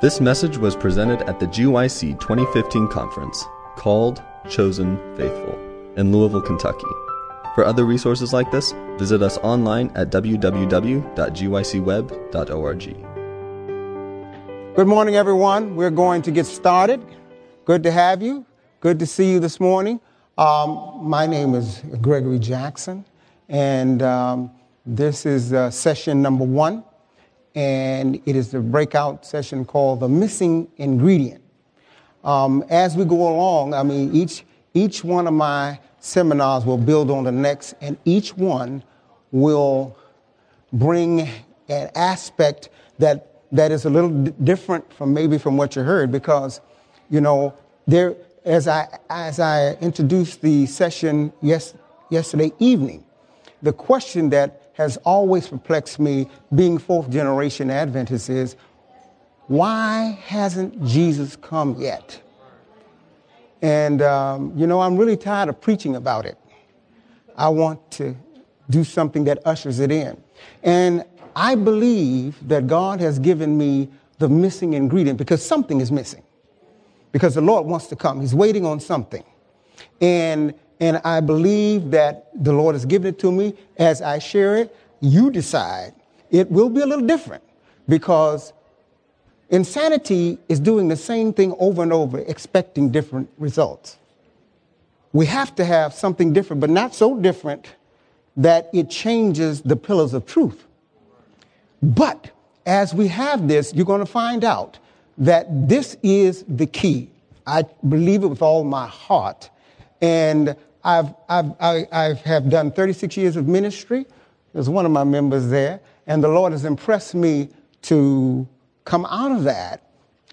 This message was presented at the GYC 2015 conference called Chosen Faithful in Louisville, Kentucky. For other resources like this, visit us online at www.gycweb.org. Good morning, everyone. We're going to get started. Good to have you. Good to see you this morning. Um, my name is Gregory Jackson, and um, this is uh, session number one, and it is the breakout session called The Missing Ingredient. Um, as we go along, I mean, each, each one of my seminars will build on the next, and each one will bring an aspect that, that is a little d- different from maybe from what you heard because, you know, there, as I, as I introduced the session yes, yesterday evening, the question that has always perplexed me, being fourth generation Adventist, is why hasn't Jesus come yet? And, um, you know, I'm really tired of preaching about it. I want to do something that ushers it in. And I believe that God has given me the missing ingredient because something is missing. Because the Lord wants to come. He's waiting on something. And, and I believe that the Lord has given it to me. As I share it, you decide. It will be a little different because Insanity is doing the same thing over and over, expecting different results. We have to have something different, but not so different that it changes the pillars of truth. But as we have this, you're going to find out that this is the key. I believe it with all my heart. And I've, I've, I, I have done 36 years of ministry. There's one of my members there. And the Lord has impressed me to come out of that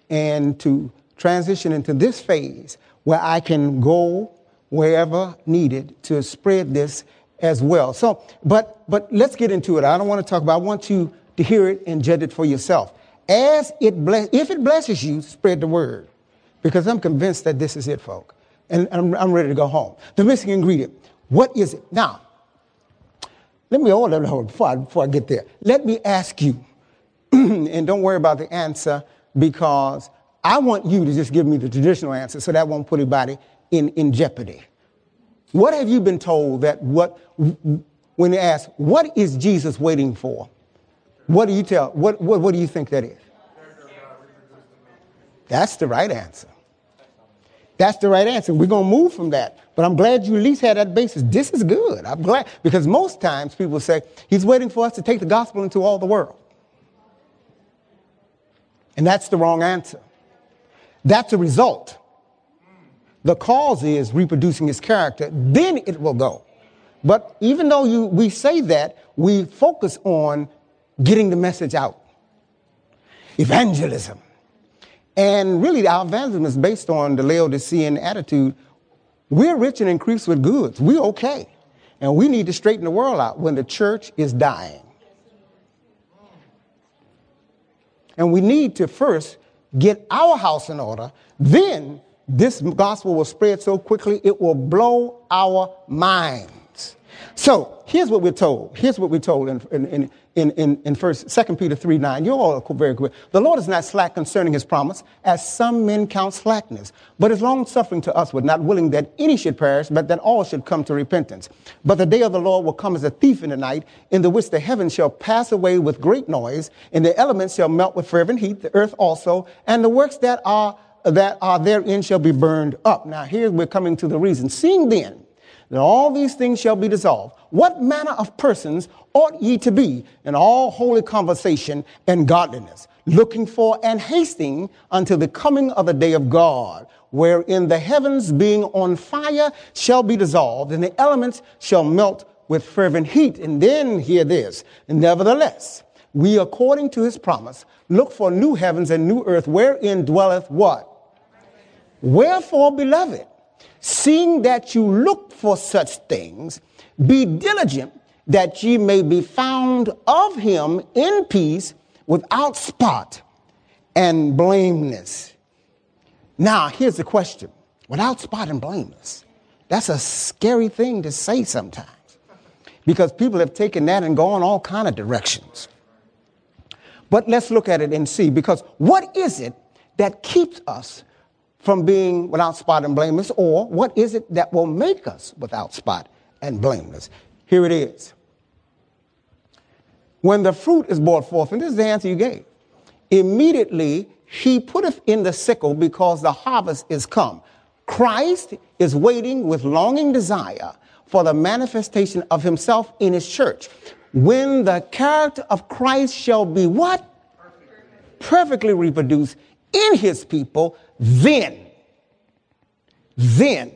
and to transition into this phase where I can go wherever needed to spread this as well. So, but, but let's get into it. I don't want to talk about, I want you to hear it and judge it for yourself. As it bless, if it blesses you, spread the word because I'm convinced that this is it, folk. And I'm, I'm ready to go home. The missing ingredient. What is it? Now, let me hold on before I, before I get there. Let me ask you, and don't worry about the answer because I want you to just give me the traditional answer so that won't put anybody in, in jeopardy. What have you been told that what, when they ask, what is Jesus waiting for? What do you tell, what, what, what do you think that is? That's the right answer. That's the right answer. We're going to move from that. But I'm glad you at least had that basis. This is good. I'm glad. Because most times people say, He's waiting for us to take the gospel into all the world. And that's the wrong answer. That's a result. The cause is reproducing his character, then it will go. But even though you, we say that, we focus on getting the message out. Evangelism. And really, our evangelism is based on the Laodicean attitude. We're rich and increased with goods. We're okay. And we need to straighten the world out when the church is dying. And we need to first get our house in order. Then this gospel will spread so quickly, it will blow our minds. So here's what we're told. Here's what we're told in, in, in, in, in in first, 2 Peter 3 9. You're all very good. The Lord is not slack concerning his promise, as some men count slackness, but is long suffering to us, with not willing that any should perish, but that all should come to repentance. But the day of the Lord will come as a thief in the night, in the which the heavens shall pass away with great noise, and the elements shall melt with fervent heat, the earth also, and the works that are that are therein shall be burned up. Now here we're coming to the reason. Seeing then that all these things shall be dissolved. What manner of persons ought ye to be in all holy conversation and godliness, looking for and hasting until the coming of the day of God, wherein the heavens being on fire shall be dissolved, and the elements shall melt with fervent heat. And then hear this, nevertheless, we according to his promise look for new heavens and new earth, wherein dwelleth what? Wherefore, beloved, seeing that you look for such things, be diligent that ye may be found of him in peace without spot and blameless. Now, here's the question without spot and blameless. That's a scary thing to say sometimes because people have taken that and gone all kind of directions. But let's look at it and see because what is it that keeps us from being without spot and blameless, or what is it that will make us without spot and blameless? Here it is. When the fruit is brought forth, and this is the answer you gave, immediately he putteth in the sickle because the harvest is come. Christ is waiting with longing desire for the manifestation of himself in his church. When the character of Christ shall be what? Perfectly reproduced in his people, then, then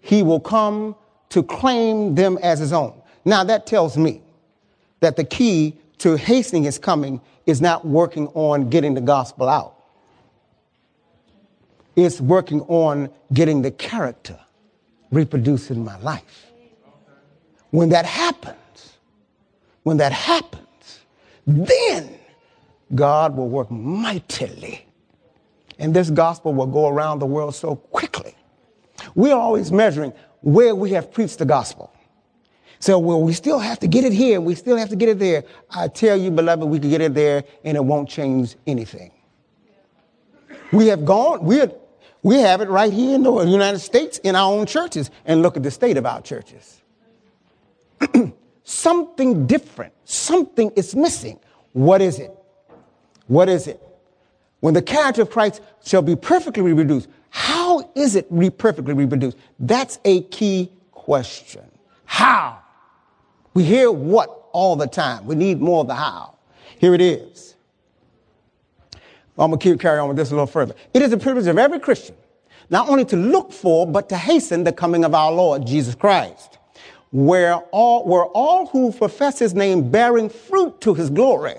he will come to claim them as his own. Now that tells me that the key to hastening his coming is not working on getting the gospel out. It's working on getting the character reproduced in my life. When that happens, when that happens, then God will work mightily. And this gospel will go around the world so quickly. We're always measuring where we have preached the gospel. So, well, we still have to get it here, we still have to get it there. I tell you, beloved, we can get it there and it won't change anything. We have gone, we we have it right here in the United States in our own churches, and look at the state of our churches. something different, something is missing. What is it? What is it? When the character of Christ shall be perfectly reproduced, how is it re- perfectly reproduced? That's a key question. How? We hear what all the time. We need more of the how. Here it is. I'm going to keep carry on with this a little further. It is the privilege of every Christian not only to look for, but to hasten the coming of our Lord Jesus Christ, where all, where all who profess his name bearing fruit to his glory,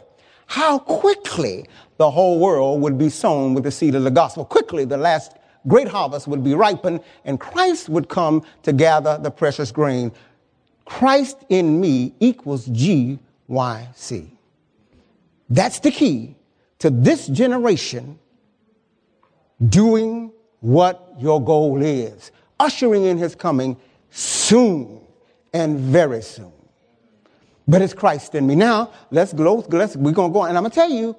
how quickly the whole world would be sown with the seed of the gospel. Quickly, the last great harvest would be ripened, and Christ would come to gather the precious grain Christ in me equals GYC. That's the key to this generation doing what your goal is, ushering in his coming soon and very soon. But it's Christ in me. Now, let's go, let's, we're going to go. And I'm going to tell you,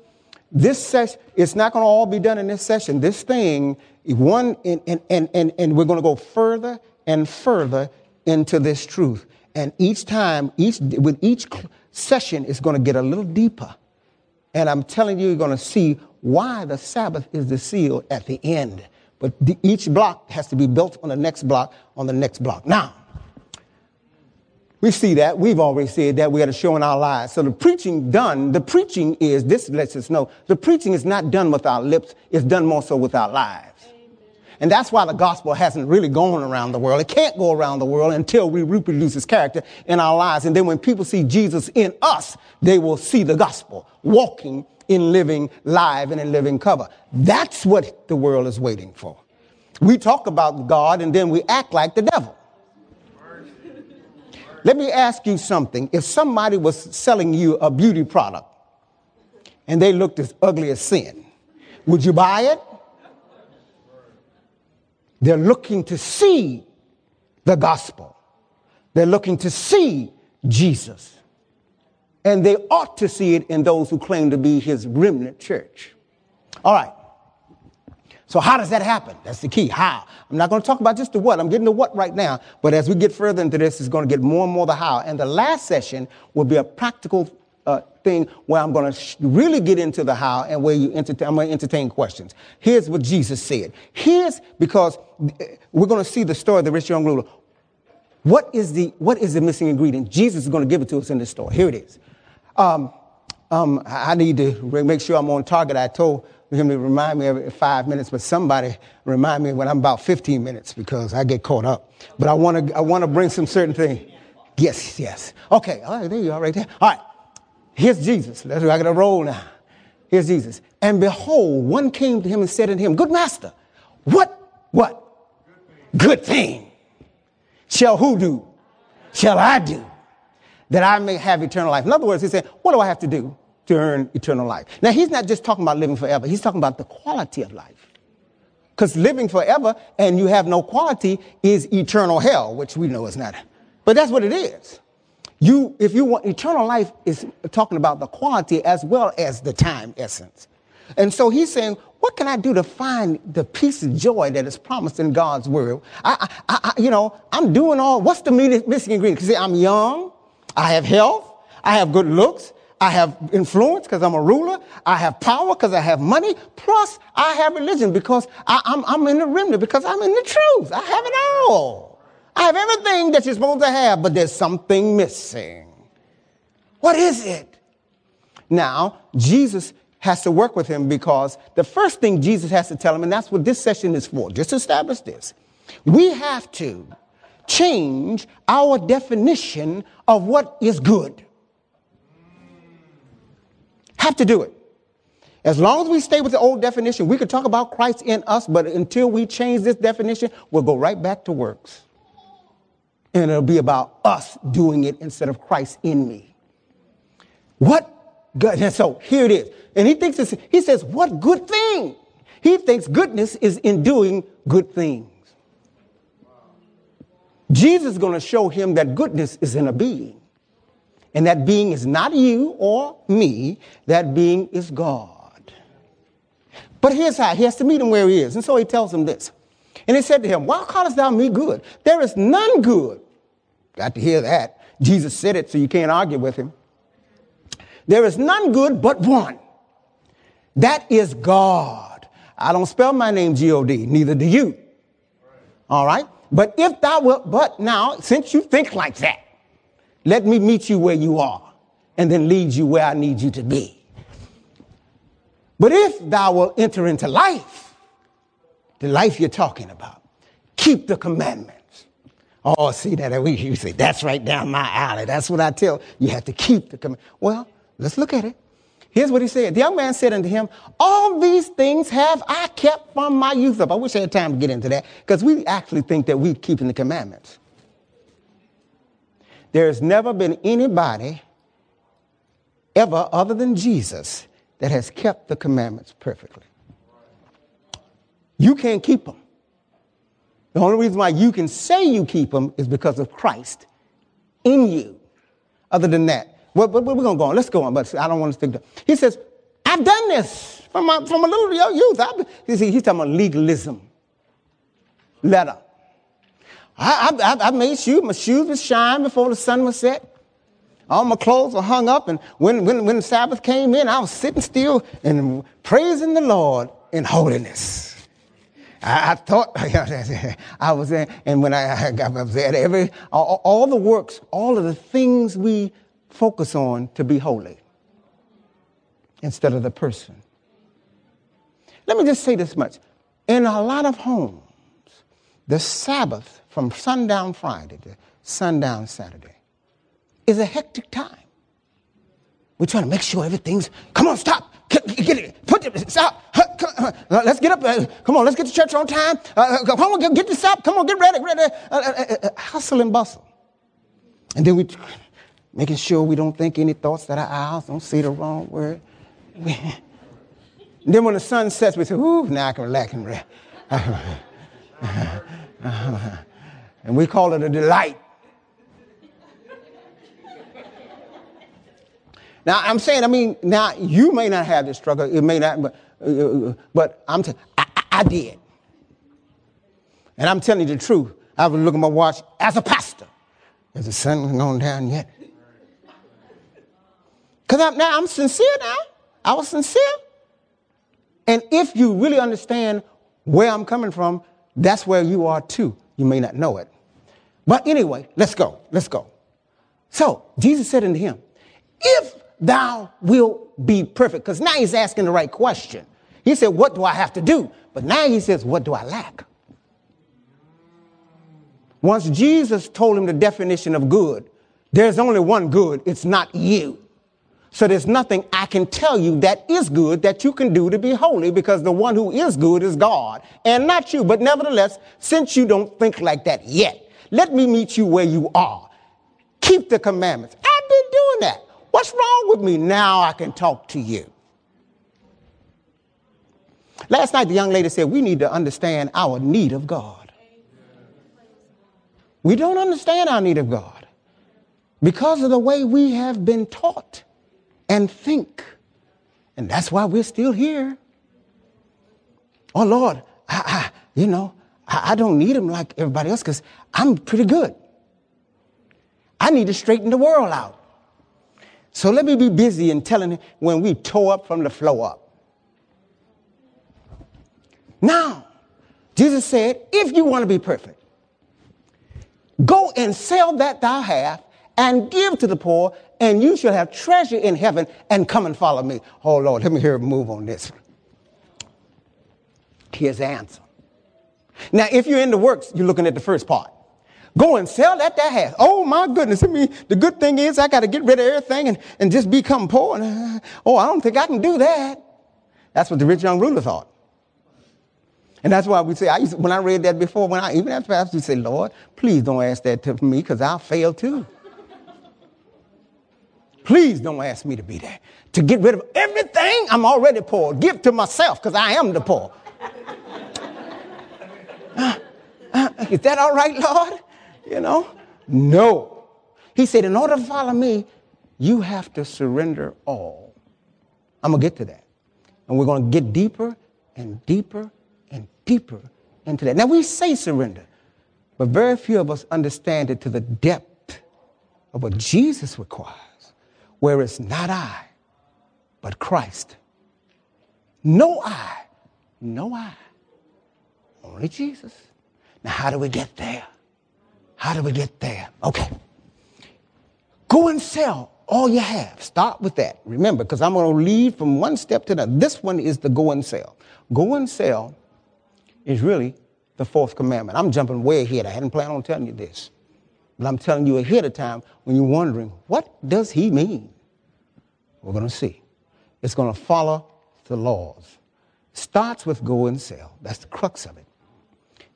this session, it's not going to all be done in this session. This thing, one, and, and, and, and we're going to go further and further into this truth. And each time, each, with each session, it's going to get a little deeper. And I'm telling you, you're going to see why the Sabbath is the seal at the end. But the, each block has to be built on the next block, on the next block. Now, we see that. We've already said that. We got to show in our lives. So the preaching done, the preaching is, this lets us know, the preaching is not done with our lips, it's done more so with our lives. And that's why the gospel hasn't really gone around the world. It can't go around the world until we reproduce his character in our lives. And then when people see Jesus in us, they will see the gospel walking in living live and in living cover. That's what the world is waiting for. We talk about God and then we act like the devil. Let me ask you something. If somebody was selling you a beauty product and they looked as ugly as sin, would you buy it? They're looking to see the gospel. They're looking to see Jesus. And they ought to see it in those who claim to be his remnant church. All right. So how does that happen? That's the key. How? I'm not going to talk about just the what. I'm getting the what right now. But as we get further into this, it's going to get more and more the how. And the last session will be a practical uh, thing where I'm going to sh- really get into the how and where you entertain, I'm going to entertain questions. Here's what Jesus said. Here's because uh, we're going to see the story of the rich young ruler. What is the, what is the missing ingredient? Jesus is going to give it to us in this story. Here it is. Um, um, I need to make sure I'm on target. I told him to remind me every five minutes, but somebody remind me when I'm about 15 minutes because I get caught up. But I want to I want to bring some certain thing. Yes, yes. Okay, all right, there you are right there. All right, here's Jesus. Let's, I got to roll now. Here's Jesus. And behold, one came to him and said unto him, Good master, what, what? Good thing. Shall who do? Shall I do? that I may have eternal life. In other words, he said, what do I have to do to earn eternal life? Now, he's not just talking about living forever. He's talking about the quality of life. Because living forever and you have no quality is eternal hell, which we know is not. But that's what it is. You, if you want eternal life, is talking about the quality as well as the time essence. And so he's saying, what can I do to find the peace and joy that is promised in God's word? I, I, I you know, I'm doing all, what's the missing ingredient? Because I'm young, I have health, I have good looks, I have influence because I'm a ruler. I have power because I have money. Plus, I have religion because I, am I'm, I'm in the remnant because I'm in the truth. I have it all. I have everything that you're supposed to have, but there's something missing. What is it? Now, Jesus has to work with him because the first thing Jesus has to tell him, and that's what this session is for, just establish this. We have to change our definition of what is good. Have to do it. As long as we stay with the old definition, we could talk about Christ in us, but until we change this definition, we'll go right back to works. And it'll be about us doing it instead of Christ in me. What good? And so here it is. And he thinks this, he says, what good thing? He thinks goodness is in doing good things. Jesus is going to show him that goodness is in a being. And that being is not you or me, that being is God. But here's how he has to meet him where he is. And so he tells him this. And he said to him, Why callest thou me good? There is none good. Got to hear that. Jesus said it, so you can't argue with him. There is none good but one. That is God. I don't spell my name G O D, neither do you. All right? But if thou wilt, but now, since you think like that, let me meet you where you are and then lead you where I need you to be. But if thou wilt enter into life, the life you're talking about, keep the commandments. Oh, see that we you say that's right down my alley. That's what I tell you. Have to keep the command. Well, let's look at it. Here's what he said. The young man said unto him, All these things have I kept from my youth up. I wish I had time to get into that because we actually think that we're keeping the commandments. There's never been anybody ever other than Jesus that has kept the commandments perfectly. You can't keep them. The only reason why you can say you keep them is because of Christ in you. Other than that, we're going to go on. Let's go on, but I don't want to stick to He says, I've done this from, my, from a little youth. I've, he's talking about legalism. Letter. I, I, I made shoes. My shoes would shine before the sun was set. All my clothes were hung up. And when, when, when the Sabbath came in, I was sitting still and praising the Lord in holiness. I, I thought I was there, and when I, I was there, every all, all, the works, all of the things we focus on to be holy, instead of the person. Let me just say this much: in a lot of homes, the Sabbath from sundown Friday to sundown Saturday. Is a hectic time. We're trying to make sure everything's, come on, stop, get, it, put it, stop, let's get up, uh, come on, let's get to church on time, uh, uh come on, get this up, come on, get ready, ready, uh, uh, hustle and bustle. And then we making sure we don't think any thoughts that are ours, don't say the wrong word. then when the sun sets, we say, ooh, now I can relax and rest. and we call it a delight. now, I'm saying, I mean, now you may not have this struggle, it may not, but, uh, but I'm t- I, I did. And I'm telling you the truth. I was looking at my watch as a pastor. Has the sun gone down yet? Because I'm, now I'm sincere now. I was sincere. And if you really understand where I'm coming from, that's where you are too. You may not know it. But anyway, let's go. Let's go. So Jesus said unto him, If thou wilt be perfect, because now he's asking the right question. He said, What do I have to do? But now he says, What do I lack? Once Jesus told him the definition of good, there's only one good, it's not you. So there's nothing I can tell you that is good that you can do to be holy because the one who is good is God and not you. But nevertheless, since you don't think like that yet, let me meet you where you are. Keep the commandments. I've been doing that. What's wrong with me? Now I can talk to you. Last night, the young lady said we need to understand our need of God. We don't understand our need of God. because of the way we have been taught and think. And that's why we're still here. Oh, Lord, I, I you know, I, don't need him like everybody else because I'm pretty good. I need to straighten the world out. So let me be busy in telling him when we tore up from the flow up. Now, Jesus said, if you want to be perfect, go and sell that thou hast and give to the poor, and you shall have treasure in heaven, and come and follow me. Oh, Lord, let me hear a move on this. Here's the answer. Now, if you're in the works, you're looking at the first part. Go and sell that that has. Oh my goodness. I mean, the good thing is I got to get rid of everything and, and just become poor. And, oh, I don't think I can do that. That's what the rich young ruler thought. And that's why we say, I used, when I read that before, when I even as pastor, you say, Lord, please don't ask that to me because I'll fail too. please don't ask me to be that. To get rid of everything, I'm already poor. Give to myself because I am the poor. Uh, uh, is that all right, Lord? You know? No. He said, in order to follow me, you have to surrender all. I'm going to get to that. And we're going to get deeper and deeper and deeper into that. Now, we say surrender, but very few of us understand it to the depth of what Jesus requires, where it's not I, but Christ. No I, no I, only Jesus. Now, how do we get there? How do we get there? Okay. Go and sell all you have. Start with that. Remember, because I'm going to lead from one step to another. This one is the go and sell. Go and sell is really the fourth commandment. I'm jumping way ahead. I hadn't planned on telling you this. But I'm telling you ahead of time when you're wondering, what does he mean? We're going to see. It's going to follow the laws. Starts with go and sell. That's the crux of it.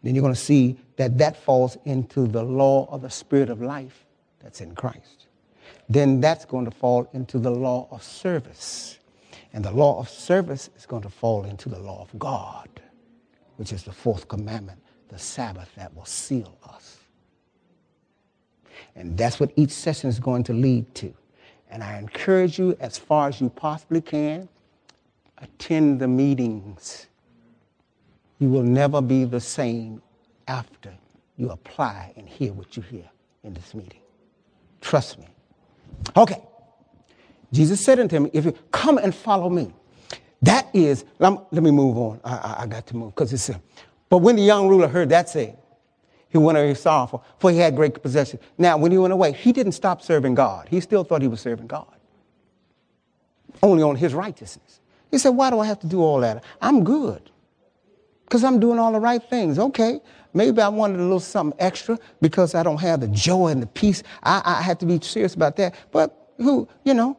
Then you're going to see that that falls into the law of the spirit of life that's in Christ. Then that's going to fall into the law of service. And the law of service is going to fall into the law of God, which is the fourth commandment, the Sabbath that will seal us. And that's what each session is going to lead to. And I encourage you, as far as you possibly can, attend the meetings you will never be the same after you apply and hear what you hear in this meeting. Trust me. Okay. Jesus said unto him, If you come and follow me, that is, let me move on. I, I, I got to move because it's, uh, but when the young ruler heard that said, he went away sorrowful, for he had great possession. Now, when he went away, he didn't stop serving God. He still thought he was serving God, only on his righteousness. He said, Why do I have to do all that? I'm good because I'm doing all the right things. Okay, maybe I wanted a little something extra because I don't have the joy and the peace. I, I have to be serious about that. But who, you know,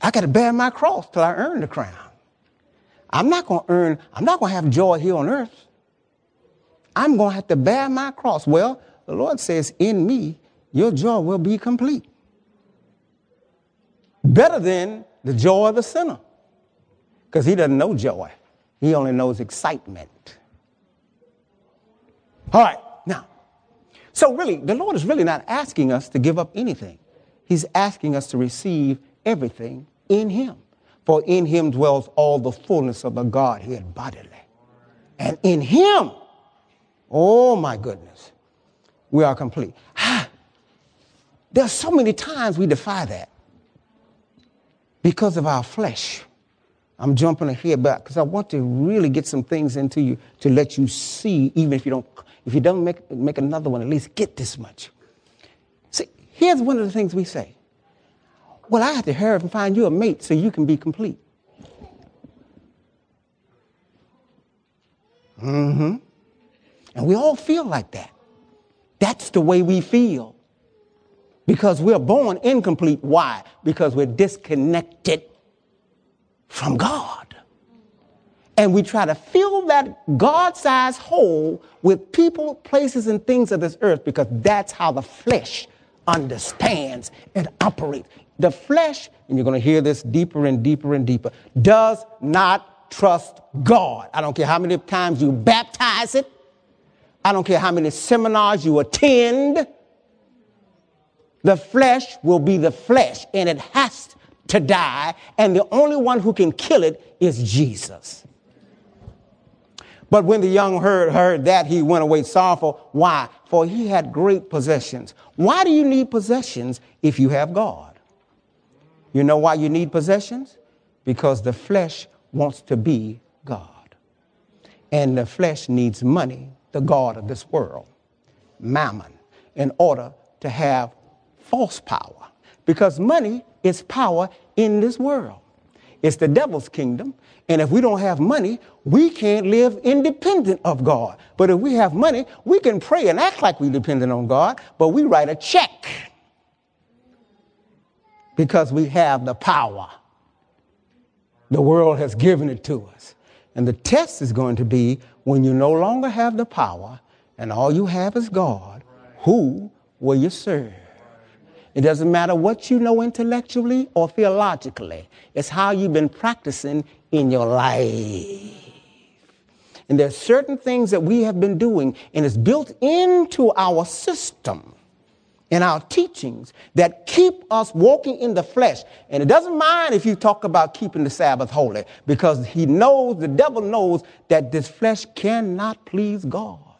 I got to bear my cross till I earn the crown. I'm not going to earn, I'm not going to have joy here on earth. I'm going to have to bear my cross. Well, the Lord says, in me, your joy will be complete. Better than the joy of the sinner because he doesn't know joy. He only knows excitement. All right, now, so really, the Lord is really not asking us to give up anything. He's asking us to receive everything in Him. For in Him dwells all the fullness of the Godhead bodily. And in Him, oh my goodness, we are complete. Ah, there's so many times we defy that because of our flesh. I'm jumping ahead back because I want to really get some things into you to let you see, even if you don't, if you don't make, make another one, at least get this much. See, here's one of the things we say. Well, I have to hurry and find you a mate so you can be complete. Mm-hmm. And we all feel like that. That's the way we feel. Because we're born incomplete. Why? Because we're disconnected from God. And we try to fill that God sized hole with people, places, and things of this earth because that's how the flesh understands and operates. The flesh, and you're going to hear this deeper and deeper and deeper, does not trust God. I don't care how many times you baptize it, I don't care how many seminars you attend. The flesh will be the flesh, and it has to die, and the only one who can kill it is Jesus. But when the young heard, heard that, he went away sorrowful. Why? For he had great possessions. Why do you need possessions if you have God? You know why you need possessions? Because the flesh wants to be God. And the flesh needs money, the God of this world, mammon, in order to have false power. Because money is power in this world. It's the devil's kingdom. And if we don't have money, we can't live independent of God. But if we have money, we can pray and act like we're dependent on God, but we write a check because we have the power. The world has given it to us. And the test is going to be when you no longer have the power and all you have is God, who will you serve? It doesn't matter what you know intellectually or theologically, it's how you've been practicing in your life. And there are certain things that we have been doing, and it's built into our system and our teachings that keep us walking in the flesh. And it doesn't mind if you talk about keeping the Sabbath holy, because he knows, the devil knows that this flesh cannot please God.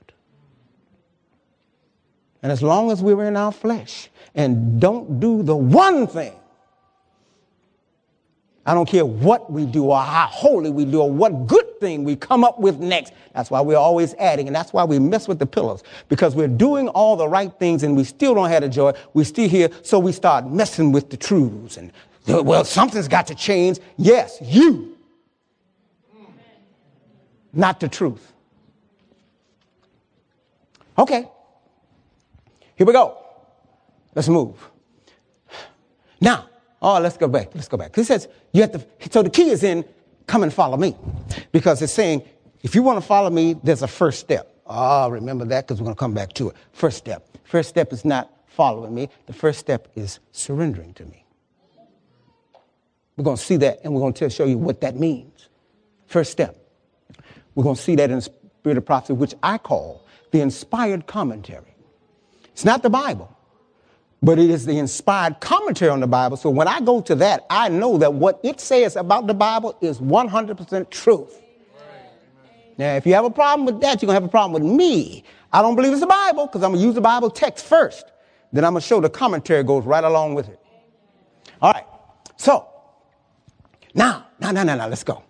And as long as we're in our flesh and don't do the one thing, I don't care what we do or how holy we do or what good thing we come up with next. That's why we're always adding, and that's why we mess with the pillars because we're doing all the right things and we still don't have the joy. We're still here, so we start messing with the truths and well, something's got to change. Yes, you, not the truth. Okay, here we go. Let's move. Now, oh, let's go back. Let's go back. He says, you have to, so the key is in come and follow me. Because it's saying, if you want to follow me, there's a first step. Ah, oh, remember that because we're going to come back to it. First step. First step is not following me. The first step is surrendering to me. We're going to see that and we're going to show you what that means. First step. We're going to see that in the spirit of prophecy, which I call the inspired commentary. It's not the Bible, but it is the inspired commentary on the Bible. So when I go to that, I know that what it says about the Bible is 100% truth. Now, if you have a problem with that, you're going to have a problem with me. I don't believe it's the Bible because I'm going to use the Bible text first. Then I'm going to show the commentary goes right along with it. All right. So, now, now, now, now, now, let's go.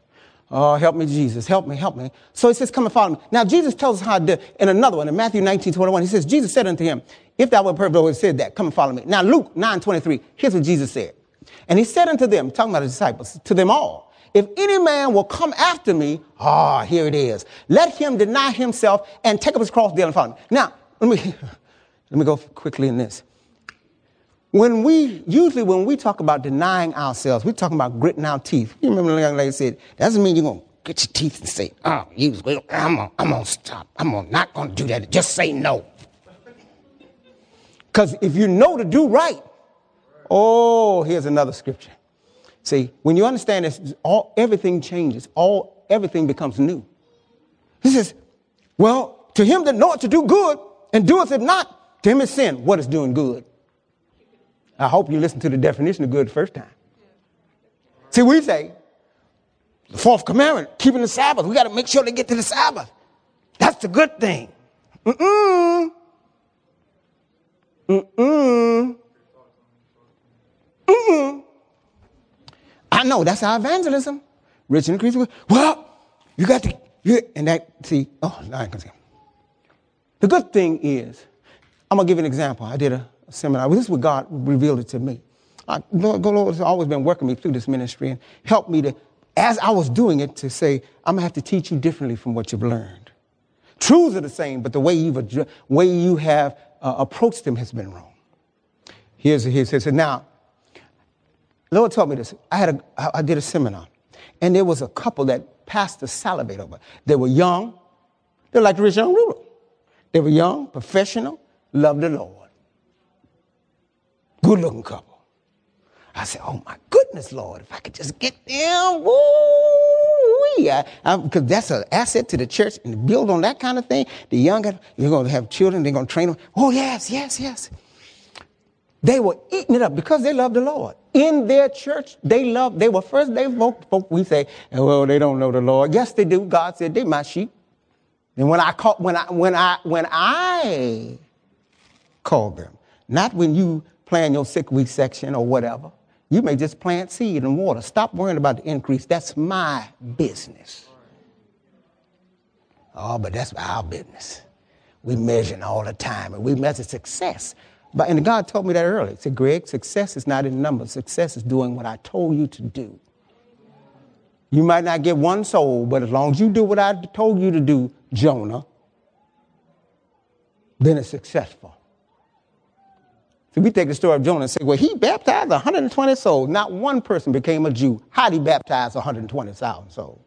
Oh, help me, Jesus. Help me, help me. So he says, Come and follow me. Now, Jesus tells us how to do In another one, in Matthew 19, 21, he says, Jesus said unto him, If thou wert perfect, would said that, come and follow me. Now, Luke 9, 23, here's what Jesus said. And he said unto them, talking about his disciples, to them all, If any man will come after me, ah, oh, here it is. Let him deny himself and take up his cross daily and follow me. Now, let me, let me go quickly in this. When we, usually when we talk about denying ourselves, we're talking about gritting our teeth. You remember the young lady said, that doesn't mean you're going to grit your teeth and say, oh, will. I'm going I'm to stop. I'm gonna, not going to do that. Just say no. Because if you know to do right, oh, here's another scripture. See, when you understand this, all, everything changes. All, everything becomes new. He says, well, to him that knoweth to do good and doeth it not, to him is sin. What is doing good? I hope you listen to the definition of good the first time. See, we say, the fourth commandment, keeping the Sabbath. We got to make sure they get to the Sabbath. That's the good thing. Mm-mm. Mm-mm. Mm-mm. I know that's our evangelism. Rich and increasing. Well, you got to, you, and that, see, oh, I can see. The good thing is, I'm going to give you an example. I did a seminar. This is what God revealed it to me. I, Lord, Lord has always been working me through this ministry and helped me to, as I was doing it, to say, I'm gonna have to teach you differently from what you've learned. Truths are the same, but the way you've way you have uh, approached them has been wrong. Here's he says, now, Lord told me this. I had a, I did a seminar, and there was a couple that passed the salivate over. They were young. They're like the rich young ruler. They were young, professional, loved the Lord good looking couple. I said, oh my goodness, Lord, if I could just get them, woo because that's an asset to the church and build on that kind of thing. The younger, you're going to have children, they're going to train them. Oh, yes, yes, yes. They were eating it up because they loved the Lord. In their church, they loved, they were first, they folk, folk we say, well, they don't know the Lord. Yes, they do. God said, they my sheep. And when I call, when I, when I, when I called them, not when you plan your sick week section or whatever. You may just plant seed and water. Stop worrying about the increase. That's my business. Oh, but that's our business. We measure all the time, and we measure success. But and God told me that earlier. He said, Greg, success is not in numbers. Success is doing what I told you to do. You might not get one soul, but as long as you do what I told you to do, Jonah, then it's successful. So we take the story of Jonah and say, well, he baptized 120 souls. Not one person became a Jew. How did he baptize 120,000 souls?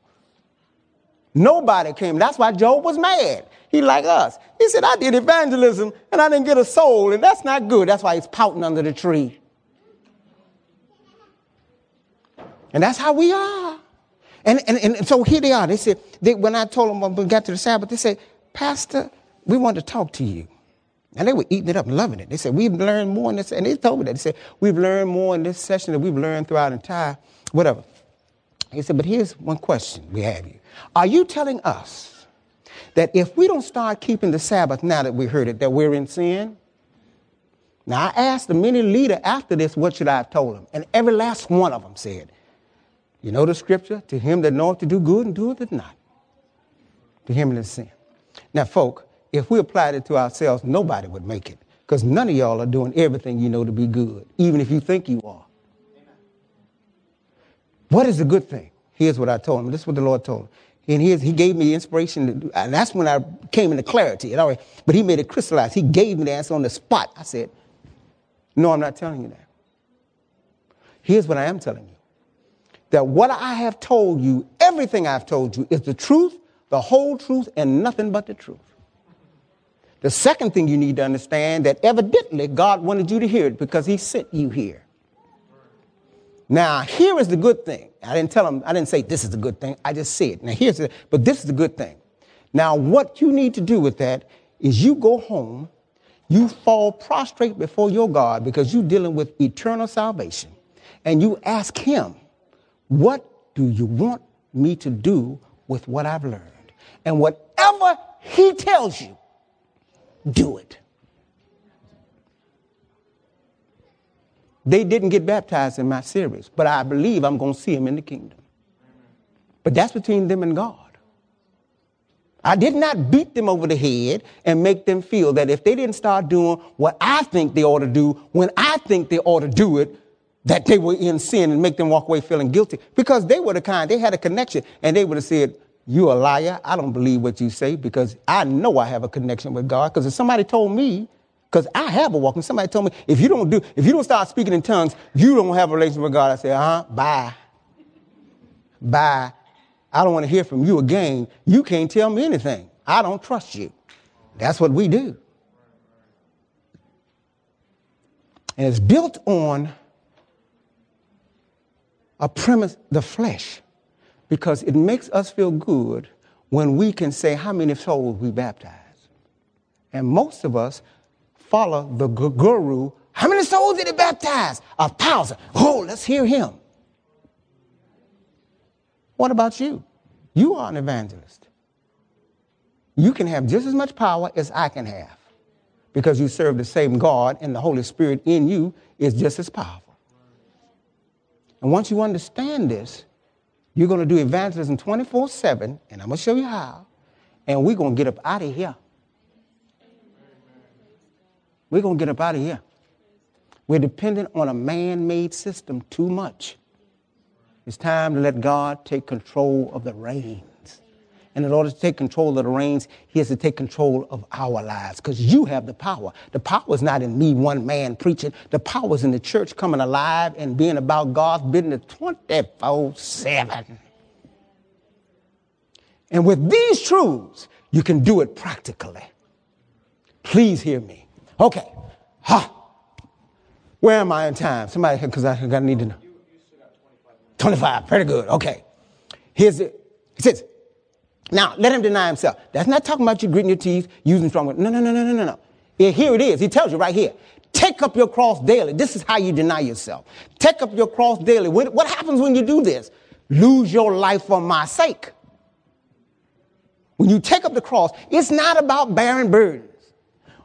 Nobody came. That's why Job was mad. He like us. He said, I did evangelism and I didn't get a soul, and that's not good. That's why he's pouting under the tree. And that's how we are. And, and, and so here they are. They said, they, when I told them when we got to the Sabbath, they said, Pastor, we want to talk to you. And they were eating it up and loving it. They said, We've learned more in this. And they told me that. They said, We've learned more in this session than we've learned throughout entire, whatever. He said, But here's one question we have you. Are you telling us that if we don't start keeping the Sabbath now that we heard it, that we're in sin? Now, I asked the many leader after this, what should I have told them? And every last one of them said, You know the scripture? To him that knoweth to do good and doeth it not. To him that is sin. Now, folk, if we applied it to ourselves, nobody would make it. Because none of y'all are doing everything you know to be good, even if you think you are. What is a good thing? Here's what I told him. This is what the Lord told him. And he, he gave me inspiration. To, and that's when I came into clarity. And all right, but he made it crystallize. He gave me the answer on the spot. I said, No, I'm not telling you that. Here's what I am telling you that what I have told you, everything I've told you, is the truth, the whole truth, and nothing but the truth. The second thing you need to understand that evidently God wanted you to hear it because he sent you here. Now, here is the good thing. I didn't tell him, I didn't say this is the good thing. I just said, now here's the, but this is the good thing. Now, what you need to do with that is you go home, you fall prostrate before your God because you're dealing with eternal salvation, and you ask him, what do you want me to do with what I've learned? And whatever he tells you, do it. They didn't get baptized in my series, but I believe I'm going to see them in the kingdom. But that's between them and God. I did not beat them over the head and make them feel that if they didn't start doing what I think they ought to do when I think they ought to do it, that they were in sin and make them walk away feeling guilty. Because they were the kind, they had a connection and they would have said, you a liar. I don't believe what you say because I know I have a connection with God. Because if somebody told me, because I have a walk, and somebody told me, if you don't do, if you don't start speaking in tongues, you don't have a relationship with God. I say, uh-huh, bye. Bye. I don't want to hear from you again. You can't tell me anything. I don't trust you. That's what we do. And it's built on a premise, the flesh because it makes us feel good when we can say how many souls we baptized. And most of us follow the guru. How many souls did he baptize? A thousand. Oh, let's hear him. What about you? You are an evangelist. You can have just as much power as I can have because you serve the same God and the Holy Spirit in you is just as powerful. And once you understand this, you're going to do evangelism 24 7, and I'm going to show you how. And we're going to get up out of here. We're going to get up out of here. We're dependent on a man made system too much. It's time to let God take control of the reins. And in order to take control of the reins, he has to take control of our lives because you have the power. The power is not in me, one man preaching. The power is in the church coming alive and being about God's business 24 7. And with these truths, you can do it practically. Please hear me. Okay. Ha. Where am I in time? Somebody, because I, I need to know. 25. Pretty good. Okay. Here's it. He says, now, let him deny himself. That's not talking about you gritting your teeth, using strong words. No, no, no, no, no, no, no. Here it is. He tells you right here. Take up your cross daily. This is how you deny yourself. Take up your cross daily. What happens when you do this? Lose your life for my sake. When you take up the cross, it's not about bearing burdens.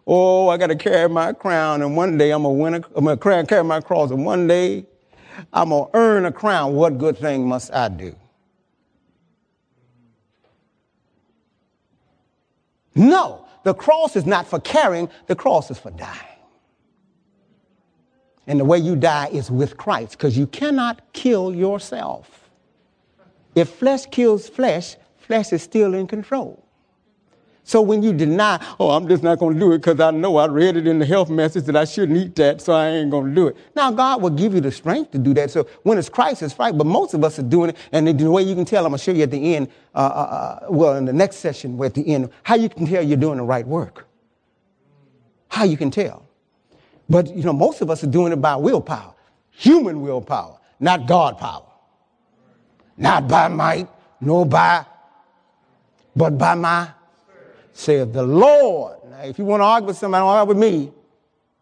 Oh, I got to carry my crown, and one day I'm gonna win a. I'm to carry my cross, and one day I'm to earn a crown. What good thing must I do? No, the cross is not for carrying, the cross is for dying. And the way you die is with Christ because you cannot kill yourself. If flesh kills flesh, flesh is still in control. So when you deny, oh, I'm just not going to do it because I know I read it in the health message that I shouldn't eat that, so I ain't going to do it. Now, God will give you the strength to do that. So when it's crisis, right? But most of us are doing it. And the way you can tell, I'm going to show you at the end, uh, uh, uh well, in the next session, we're at the end, how you can tell you're doing the right work. How you can tell. But, you know, most of us are doing it by willpower, human willpower, not God power. Not by might, nor by, but by my saith the Lord. Now, if you want to argue with somebody, don't argue with me.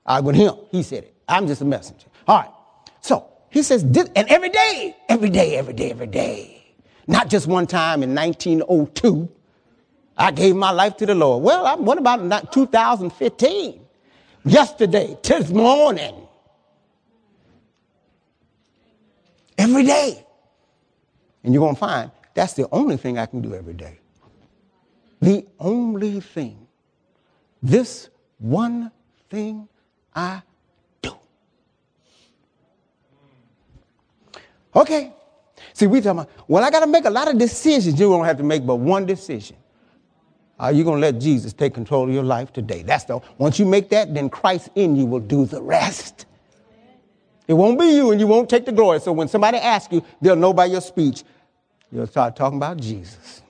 Argue with him. He said it. I'm just a messenger. All right. So he says, and every day, every day, every day, every day. Not just one time in 1902. I gave my life to the Lord. Well, what about 2015? Yesterday, this morning. Every day. And you're going to find that's the only thing I can do every day the only thing, this one thing I do. Okay. See, we talking about, well, I got to make a lot of decisions. You don't have to make but one decision. Are you going to let Jesus take control of your life today? That's the, once you make that, then Christ in you will do the rest. It won't be you and you won't take the glory. So when somebody asks you, they'll know by your speech. You'll start talking about Jesus.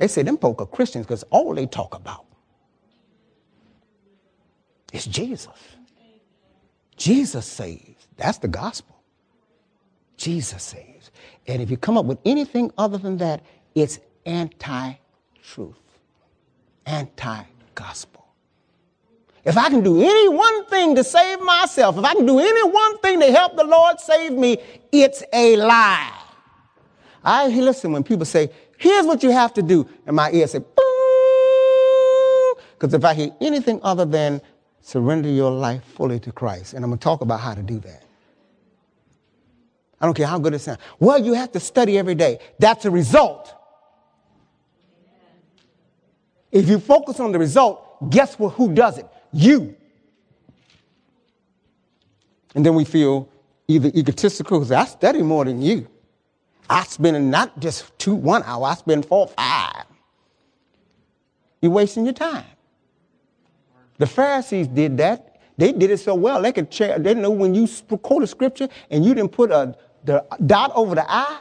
They say them folk are Christians because all they talk about is Jesus. Jesus saves. That's the gospel. Jesus saves. And if you come up with anything other than that, it's anti truth, anti gospel. If I can do any one thing to save myself, if I can do any one thing to help the Lord save me, it's a lie. I listen when people say, Here's what you have to do. And my ear said, because if I hear anything other than surrender your life fully to Christ, and I'm going to talk about how to do that. I don't care how good it sounds. Well, you have to study every day. That's a result. If you focus on the result, guess what? Who does it? You. And then we feel either egotistical because I study more than you. I spend not just two, one hour, I spend four, five. You're wasting your time. The Pharisees did that. They did it so well. They could check, they know when you quote a scripture and you didn't put a the dot over the I,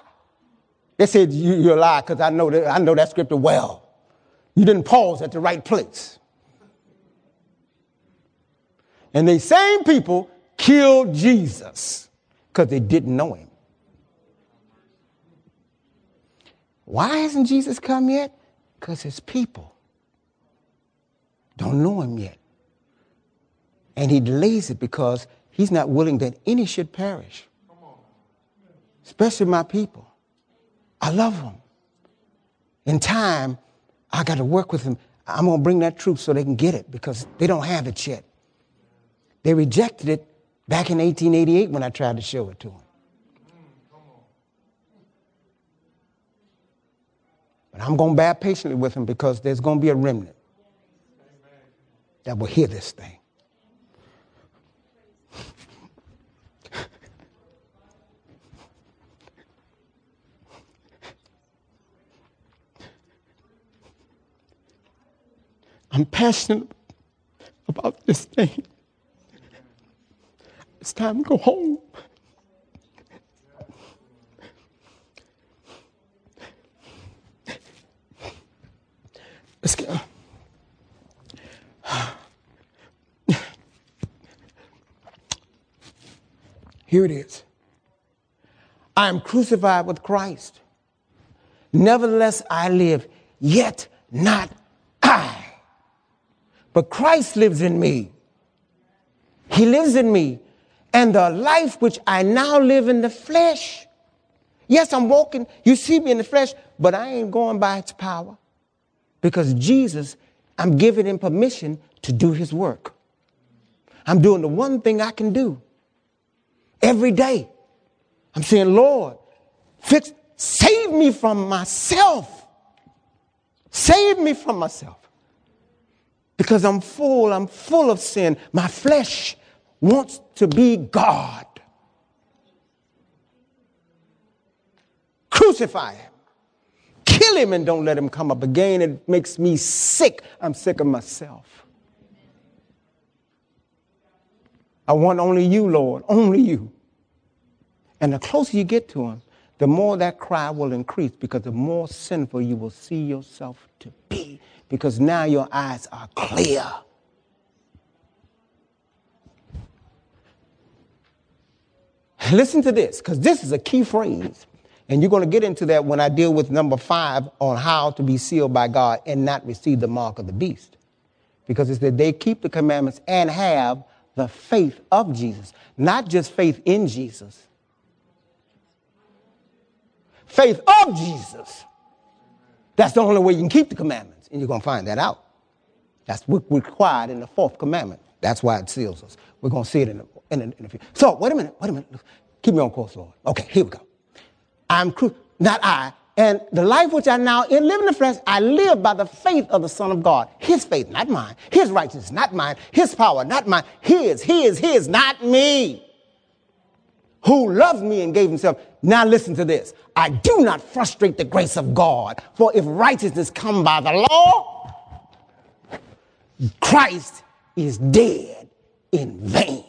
they said you, you're a lie because I know that I know that scripture well. You didn't pause at the right place. And these same people killed Jesus because they didn't know him. Why hasn't Jesus come yet? Because his people don't know him yet. And he delays it because he's not willing that any should perish, especially my people. I love them. In time, I got to work with them. I'm going to bring that truth so they can get it because they don't have it yet. They rejected it back in 1888 when I tried to show it to them. But I'm going to bear patiently with him because there's going to be a remnant that will hear this thing. I'm passionate about this thing. It's time to go home. Let's go. Here it is. I am crucified with Christ. Nevertheless, I live, yet not I. But Christ lives in me. He lives in me. And the life which I now live in the flesh. Yes, I'm walking. You see me in the flesh, but I ain't going by its power. Because Jesus, I'm giving him permission to do his work. I'm doing the one thing I can do every day. I'm saying, Lord, fix, save me from myself. Save me from myself. Because I'm full, I'm full of sin. My flesh wants to be God. Crucify him. Kill him and don't let him come up again. It makes me sick. I'm sick of myself. I want only you, Lord, only you. And the closer you get to Him, the more that cry will increase because the more sinful you will see yourself to be because now your eyes are clear. Listen to this because this is a key phrase. And you're going to get into that when I deal with number five on how to be sealed by God and not receive the mark of the beast. Because it's that they keep the commandments and have the faith of Jesus, not just faith in Jesus. Faith of Jesus. That's the only way you can keep the commandments, and you're going to find that out. That's required in the fourth commandment. That's why it seals us. We're going to see it in the, in, the, in the future. So, wait a minute, wait a minute. Keep me on course, Lord. Okay, here we go. I'm cru- not I, and the life which I now live in the flesh, I live by the faith of the Son of God. His faith, not mine. His righteousness, not mine. His power, not mine. His, his, his, not me. Who loved me and gave himself. Now listen to this. I do not frustrate the grace of God. For if righteousness come by the law, Christ is dead in vain.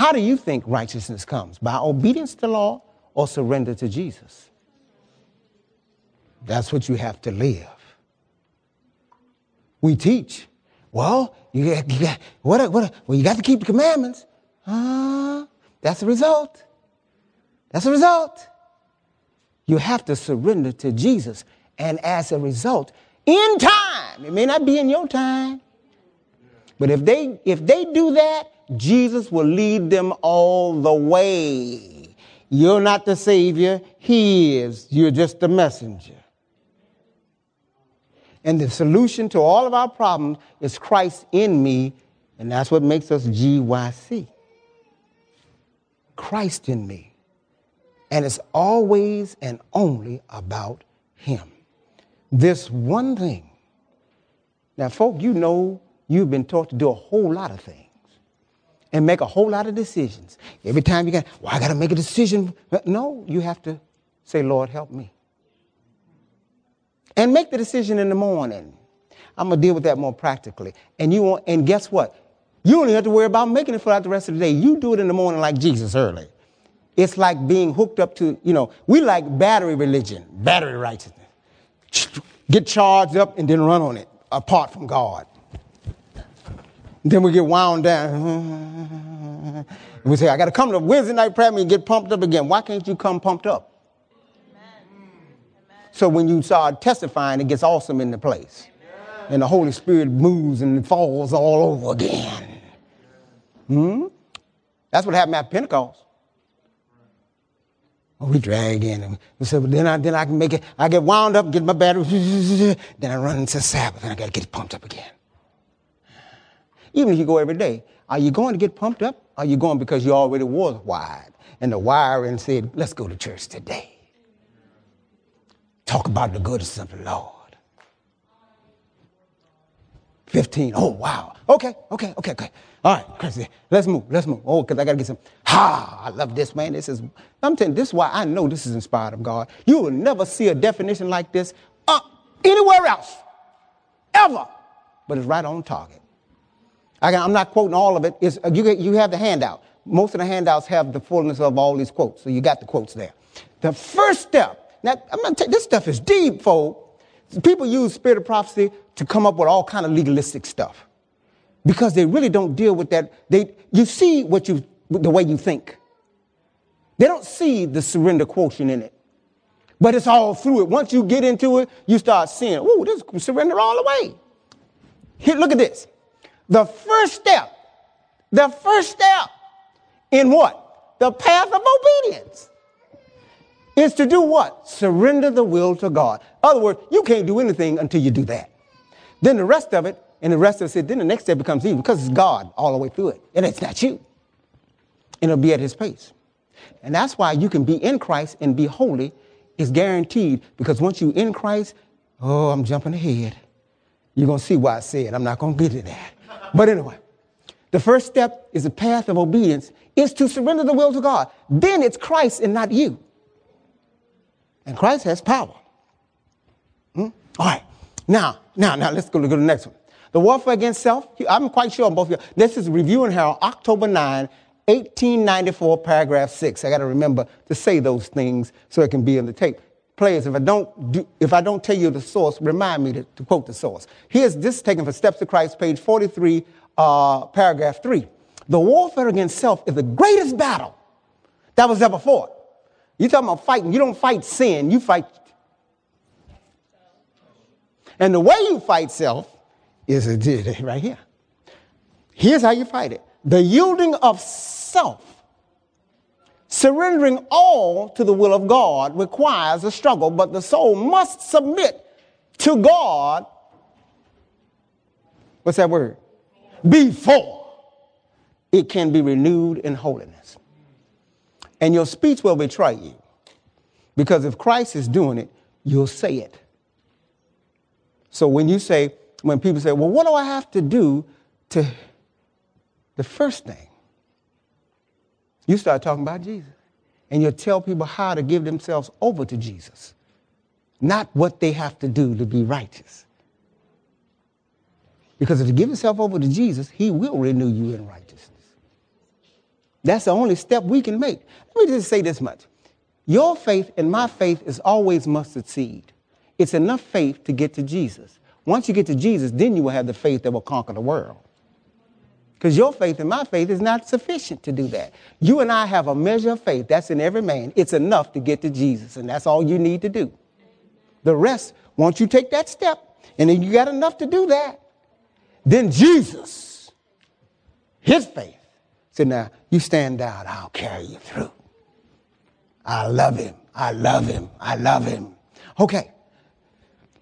How do you think righteousness comes? By obedience to law or surrender to Jesus? That's what you have to live. We teach. Well, you got, you got what, what, well, you got to keep the commandments. Uh, that's the result. That's the result. You have to surrender to Jesus. And as a result, in time, it may not be in your time, but if they if they do that, Jesus will lead them all the way. You're not the Savior, He is. You're just the messenger. And the solution to all of our problems is Christ in me, and that's what makes us GYC. Christ in me. And it's always and only about Him. This one thing. Now, folk, you know you've been taught to do a whole lot of things and make a whole lot of decisions. Every time you got, well, I got to make a decision. No, you have to say, Lord, help me. And make the decision in the morning. I'm gonna deal with that more practically. And you want, and guess what? You don't even have to worry about making it throughout the rest of the day. You do it in the morning like Jesus early. It's like being hooked up to, you know, we like battery religion, battery righteousness. Get charged up and then run on it apart from God. Then we get wound down. And we say, I got to come to Wednesday night prayer meeting and get pumped up again. Why can't you come pumped up? Amen. So when you start testifying, it gets awesome in the place. And the Holy Spirit moves and falls all over again. Hmm? That's what happened at Pentecost. Oh, we drag in and we said, well, then I, then I can make it. I get wound up, get my battery, then I run into Sabbath and I got to get pumped up again. Even if you go every day, are you going to get pumped up? Are you going because you already was wired? And the wiring said, let's go to church today. Talk about the goodness of the Lord. 15. Oh, wow. Okay, okay, okay, okay. All right, crazy. Let's move, let's move. Oh, because I got to get some. Ha, I love this, man. This is, I'm telling you, this is why I know this is inspired of God. You will never see a definition like this uh, anywhere else, ever. But it's right on target. I, am not quoting all of it. It's, uh, you, you have the handout. Most of the handouts have the fullness of all these quotes, so you got the quotes there. The first step, now I'm gonna this stuff is deep, folks. People use spirit of prophecy to come up with all kind of legalistic stuff because they really don't deal with that. They, you see what you, the way you think. They don't see the surrender quotient in it. But it's all through it. Once you get into it, you start seeing, oh, this surrender all the way. Here, look at this. The first step, the first step in what? The path of obedience is to do what? Surrender the will to God. In other words, you can't do anything until you do that. Then the rest of it, and the rest of it, then the next step becomes easy because it's God all the way through it. And it's not you. And it'll be at his pace. And that's why you can be in Christ and be holy is guaranteed because once you're in Christ, oh, I'm jumping ahead. You're going to see why I said I'm not going to get to that. But anyway, the first step is the path of obedience is to surrender the will to God. Then it's Christ and not you. And Christ has power. Hmm? All right. Now, now, now, let's go to, go to the next one. The warfare against self. I'm quite sure on both of you. This is Review and Herald, October 9, 1894, paragraph 6. I got to remember to say those things so it can be in the tape. Players, if I don't do, if I don't tell you the source, remind me to, to quote the source. Here's this is taken from Steps to Christ, page 43, uh, paragraph 3. The warfare against self is the greatest battle that was ever fought. You talking about fighting? You don't fight sin. You fight. And the way you fight self is right here. Here's how you fight it: the yielding of self. Surrendering all to the will of God requires a struggle, but the soul must submit to God. What's that word? Before it can be renewed in holiness. And your speech will betray you. Because if Christ is doing it, you'll say it. So when you say, when people say, well, what do I have to do to, the first thing, you start talking about Jesus. And you tell people how to give themselves over to Jesus, not what they have to do to be righteous. Because if you give yourself over to Jesus, he will renew you in righteousness. That's the only step we can make. Let me just say this much. Your faith and my faith is always mustard seed. It's enough faith to get to Jesus. Once you get to Jesus, then you will have the faith that will conquer the world. Because your faith and my faith is not sufficient to do that. You and I have a measure of faith that's in every man. It's enough to get to Jesus, and that's all you need to do. The rest, once you take that step, and then you got enough to do that, then Jesus, his faith, said, Now you stand down, I'll carry you through. I love him. I love him. I love him. Okay.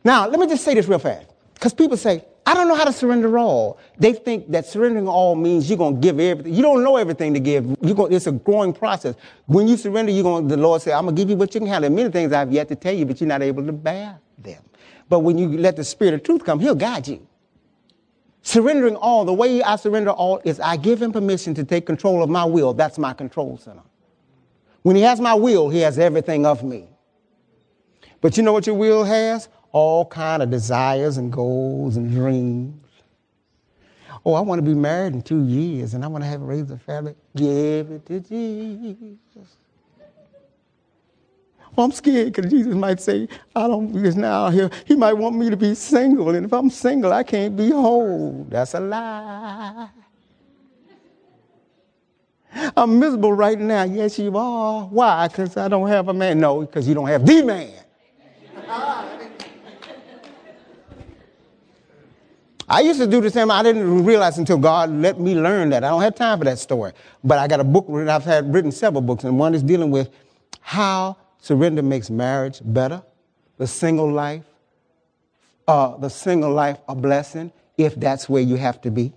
Now, let me just say this real fast. Because people say, I don't know how to surrender all. They think that surrendering all means you're going to give everything. You don't know everything to give. You're going, it's a growing process. When you surrender, you're going, the Lord say, I'm going to give you what you can handle. Many things I've yet to tell you, but you're not able to bear them. But when you let the Spirit of truth come, He'll guide you. Surrendering all, the way I surrender all is I give Him permission to take control of my will. That's my control center. When He has my will, He has everything of me. But you know what your will has? All kind of desires and goals and dreams. Oh, I want to be married in two years and I want to have raised a family. Give it to Jesus. Well, I'm scared because Jesus might say, I don't, because now here, he might want me to be single. And if I'm single, I can't be whole. That's a lie. I'm miserable right now. Yes, you are. Why? Because I don't have a man. No, because you don't have the man. I used to do the same. I didn't realize until God let me learn that. I don't have time for that story. But I got a book, I've had written several books, and one is dealing with how surrender makes marriage better, the single life, uh, the single life a blessing, if that's where you have to be.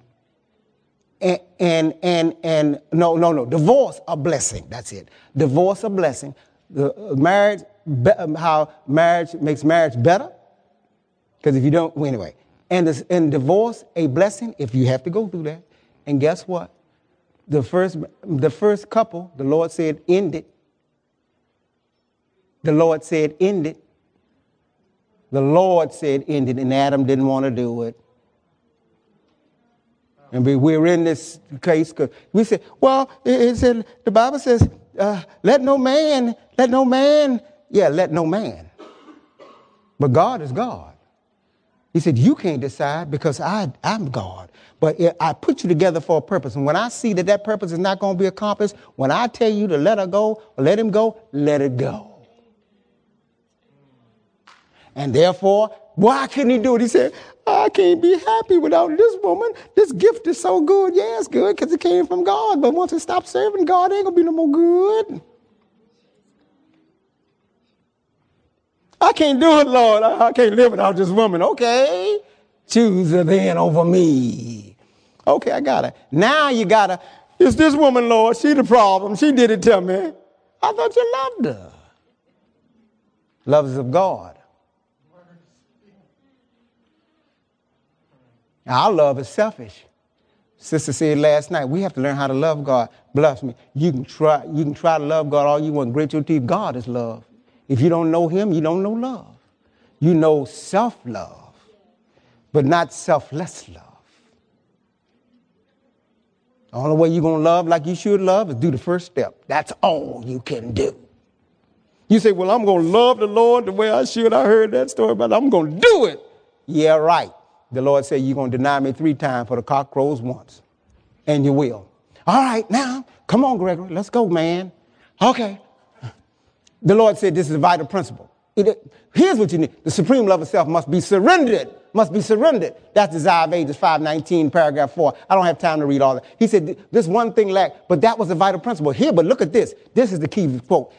And, and, and, and no, no, no, divorce a blessing. That's it. Divorce a blessing. The uh, marriage, how marriage makes marriage better. Because if you don't, well, anyway, and, this, and divorce a blessing if you have to go through that. And guess what? The first, the first couple, the Lord said, end it. The Lord said, end it. The Lord said, end it, and Adam didn't want to do it. And we, we're in this case because we said, well, it, it, said, the Bible says, uh, let no man, let no man, yeah, let no man. But God is God. He said, You can't decide because I, I'm God. But I put you together for a purpose. And when I see that that purpose is not going to be accomplished, when I tell you to let her go or let him go, let it go. And therefore, why couldn't he do it? He said, I can't be happy without this woman. This gift is so good. Yeah, it's good because it came from God. But once it stops serving God, it ain't going to be no more good. I can't do it, Lord. I can't live without this woman. Okay. Choose her then over me. Okay, I got it. Now you got to, it's this woman, Lord. She the problem. She did it to me. I thought you loved her. Loves of God. Our love is selfish. Sister said last night, we have to learn how to love God. Bless me. You can try, you can try to love God all you want. Great your teeth. God is love. If you don't know him, you don't know love. You know self-love, but not selfless love. The only way you're going to love like you should love is do the first step. That's all you can do. You say, Well, I'm going to love the Lord the way I should. I heard that story, but I'm going to do it. Yeah, right. The Lord said, You're going to deny me three times for the cock crows once. And you will. All right, now, come on, Gregory. Let's go, man. Okay. The Lord said this is a vital principle. It, here's what you need. The supreme love of self must be surrendered. Must be surrendered. That's Desire of Ages 519, paragraph 4. I don't have time to read all that. He said this one thing lacked, but that was a vital principle. Here, but look at this. This is the key quote.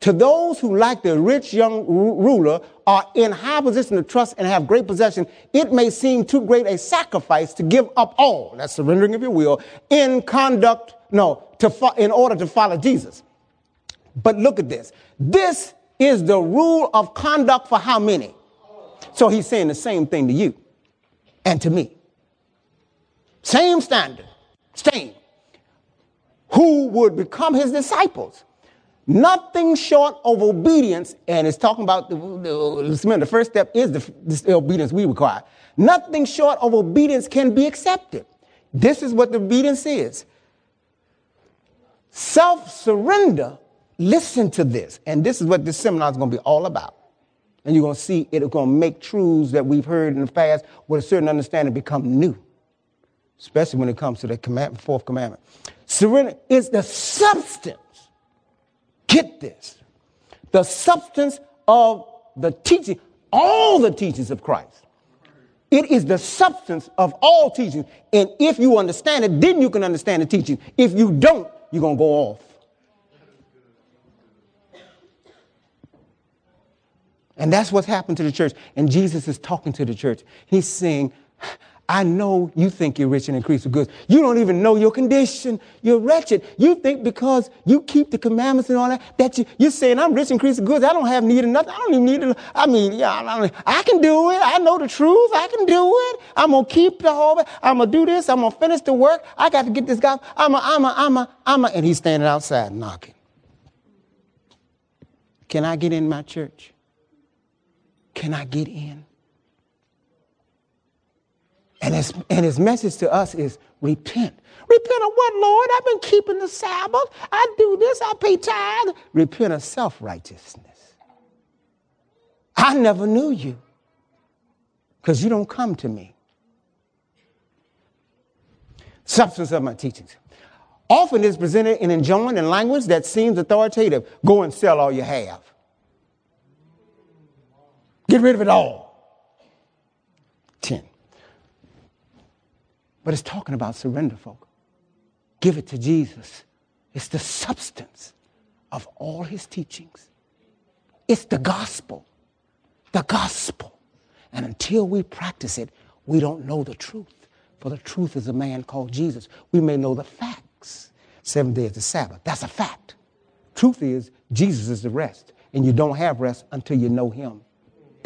To those who, like the rich young ruler, are in high position of trust and have great possession, it may seem too great a sacrifice to give up all, that's surrendering of your will, in conduct, no, to in order to follow Jesus. But look at this. This is the rule of conduct for how many? So he's saying the same thing to you and to me. Same standard, same. Who would become his disciples? Nothing short of obedience, and it's talking about the, the, the first step is the, the obedience we require. Nothing short of obedience can be accepted. This is what the obedience is. Self surrender Listen to this. And this is what this seminar is going to be all about. And you're going to see it's going to make truths that we've heard in the past with a certain understanding become new, especially when it comes to the fourth commandment. Surrender is the substance. Get this. The substance of the teaching, all the teachings of Christ. It is the substance of all teaching. And if you understand it, then you can understand the teaching. If you don't, you're going to go off. And that's what's happened to the church. And Jesus is talking to the church. He's saying, I know you think you're rich and increase of goods. You don't even know your condition. You're wretched. You think because you keep the commandments and all that, that you, you're saying, I'm rich and increase of goods. I don't have need of nothing. I don't even need it. I mean, yeah, I, I can do it. I know the truth. I can do it. I'm going to keep the whole, I'm going to do this. I'm going to finish the work. I got to get this guy. I'm a, I'm a, I'm a, I'm a, and he's standing outside knocking. Can I get in my church? Can I get in? And his, and his message to us is repent. Repent of what, Lord? I've been keeping the Sabbath. I do this. I pay tithe. Repent of self righteousness. I never knew you because you don't come to me. Substance of my teachings. Often is presented in enjoined in language that seems authoritative. Go and sell all you have. Get rid of it all. 10. But it's talking about surrender, folk. Give it to Jesus. It's the substance of all his teachings. It's the gospel. The gospel. And until we practice it, we don't know the truth. For the truth is a man called Jesus. We may know the facts. Seven days the Sabbath. That's a fact. Truth is, Jesus is the rest. And you don't have rest until you know him.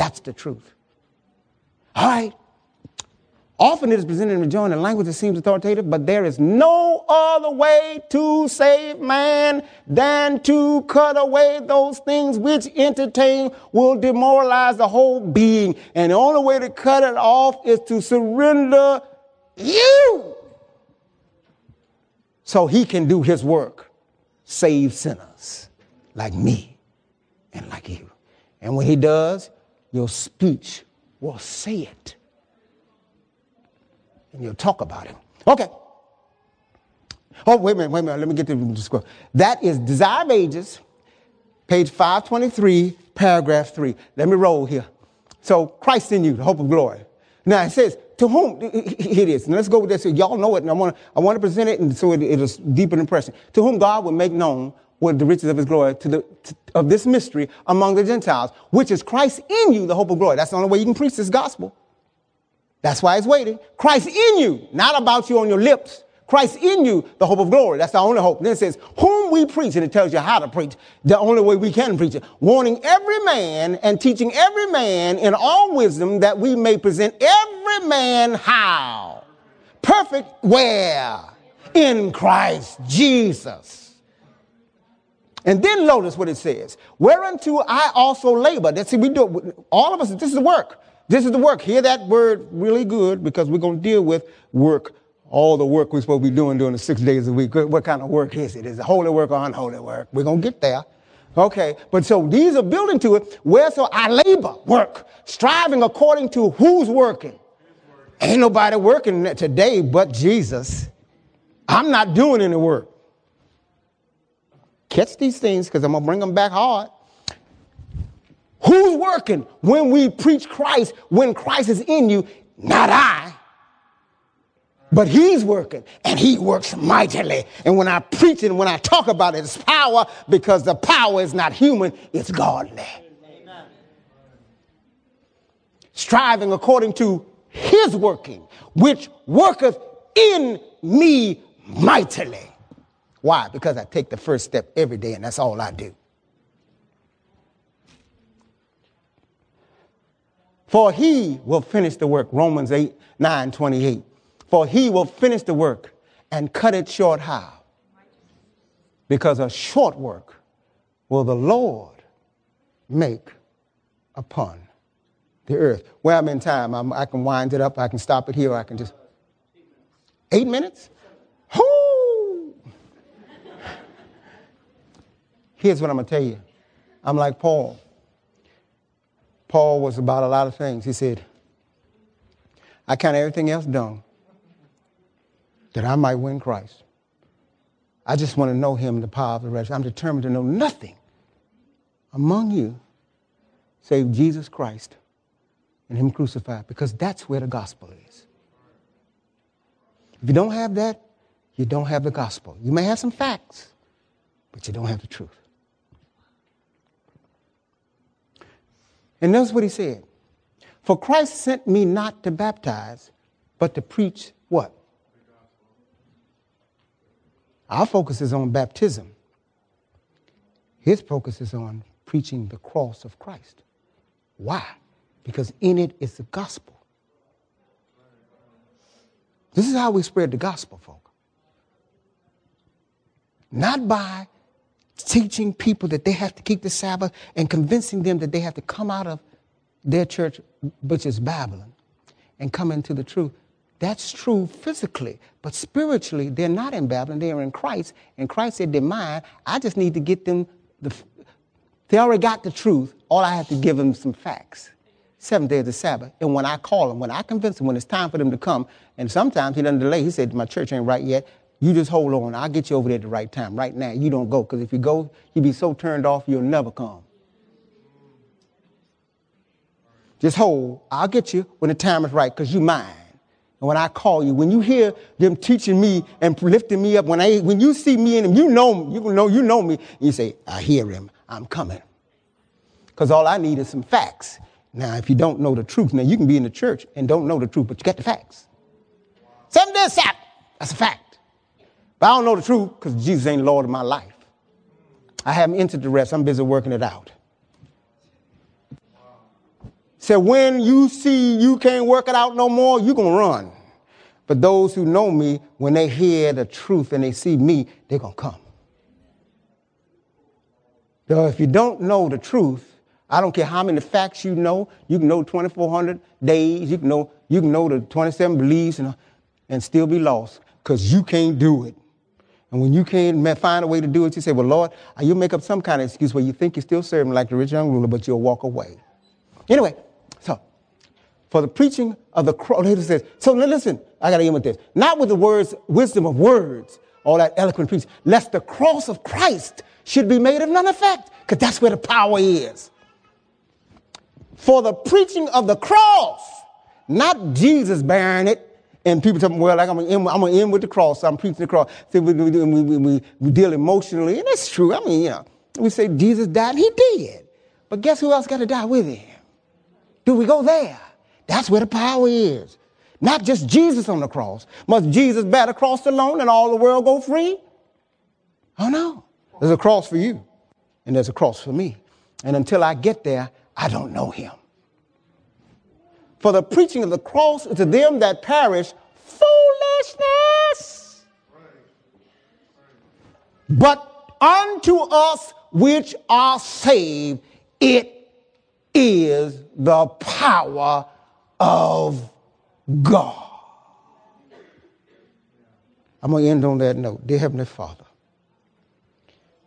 That's the truth. All right. Often it is presented in a joint in language that seems authoritative, but there is no other way to save man than to cut away those things which entertain will demoralize the whole being. And the only way to cut it off is to surrender you so he can do his work, save sinners like me and like you. And when he does, your speech will say it. And you'll talk about it. Okay. Oh, wait a minute, wait a minute. Let me get to the scroll. That is Desire of Ages, page 523, paragraph 3. Let me roll here. So Christ in you, the hope of glory. Now it says, to whom it is. And let's go with this. Y'all know it, and I want to I want to present it, and so it, it'll deepen impression. To whom God will make known what the riches of His glory to the to, of this mystery among the Gentiles, which is Christ in you, the hope of glory. That's the only way you can preach this gospel. That's why it's waiting. Christ in you, not about you on your lips. Christ in you, the hope of glory. That's the only hope. Then it says, whom we preach, and it tells you how to preach, the only way we can preach it. Warning every man and teaching every man in all wisdom that we may present every man how? Perfect where? In Christ Jesus. And then notice what it says. Whereunto I also labor. That's see, we do all of us, this is the work. This is the work. Hear that word really good because we're going to deal with work all the work we're supposed to be doing during the six days a week. What kind of work is it? Is it holy work or unholy work? We're going to get there. Okay, but so these are building to it. Where so I labor, work, striving according to who's working. Ain't nobody working today but Jesus. I'm not doing any work. Catch these things because I'm going to bring them back hard. Who's working when we preach Christ, when Christ is in you? Not I. But he's working and he works mightily. And when I preach and when I talk about it, it's power because the power is not human, it's godly. Amen. Striving according to his working, which worketh in me mightily. Why? Because I take the first step every day and that's all I do. For he will finish the work. Romans 8, 9, 28 for he will finish the work and cut it short how? Because a short work will the Lord make upon the earth. Well, I'm in time. I'm, i can wind it up. I can stop it here. I can just. Eight minutes? Whoo! Here's what I'm going to tell you. I'm like Paul. Paul was about a lot of things. He said, I count everything else done that I might win Christ. I just want to know him, the power of the resurrection. I'm determined to know nothing among you save Jesus Christ and him crucified, because that's where the gospel is. If you don't have that, you don't have the gospel. You may have some facts, but you don't have the truth. And notice what he said. For Christ sent me not to baptize, but to preach what? Our focus is on baptism. His focus is on preaching the cross of Christ. Why? Because in it is the gospel. This is how we spread the gospel, folk. Not by teaching people that they have to keep the Sabbath and convincing them that they have to come out of their church, which is Babylon, and come into the truth. That's true physically, but spiritually, they're not in Babylon, they're in Christ. And Christ said, They're mine. I just need to get them, the, they already got the truth. All I have to give them some facts. Seven days of Sabbath. And when I call them, when I convince them, when it's time for them to come, and sometimes he doesn't delay, he said, My church ain't right yet. You just hold on. I'll get you over there at the right time. Right now, you don't go, because if you go, you'll be so turned off, you'll never come. Just hold. I'll get you when the time is right, because you mine. And when I call you, when you hear them teaching me and lifting me up, when, I, when you see me in them, you know, you know, you know me. You say, I hear him. I'm coming. Because all I need is some facts. Now, if you don't know the truth, now you can be in the church and don't know the truth, but you get the facts. Days Sabbath. That's a fact. But I don't know the truth because Jesus ain't Lord of my life. I haven't entered the rest. I'm busy working it out. Said, when you see you can't work it out no more, you're going to run. But those who know me, when they hear the truth and they see me, they're going to come. So if you don't know the truth, I don't care how many facts you know. You can know 2,400 days. You can know, you can know the 27 beliefs and, and still be lost because you can't do it. And when you can't find a way to do it, you say, well, Lord, uh, you'll make up some kind of excuse where you think you're still serving like the rich young ruler, but you'll walk away. Anyway, so for the preaching of the cross. Says, so listen, I got to end with this. Not with the words, wisdom of words, all that eloquent preaching, lest the cross of Christ should be made of none effect, because that's where the power is. For the preaching of the cross, not Jesus bearing it. And people tell me, well, like I'm gonna, end, with the cross. I'm preaching the cross. So we, we, we, we, we deal emotionally, and that's true. I mean, you know, we say Jesus died, he did. But guess who else got to die with him? Do we go there? That's where the power is. Not just Jesus on the cross. Must Jesus bear the cross alone and all the world go free? Oh no. There's a cross for you, and there's a cross for me. And until I get there, I don't know him. For the preaching of the cross to them that perish foolishness. But unto us which are saved, it is the power of God. I'm going to end on that note. Dear Heavenly Father,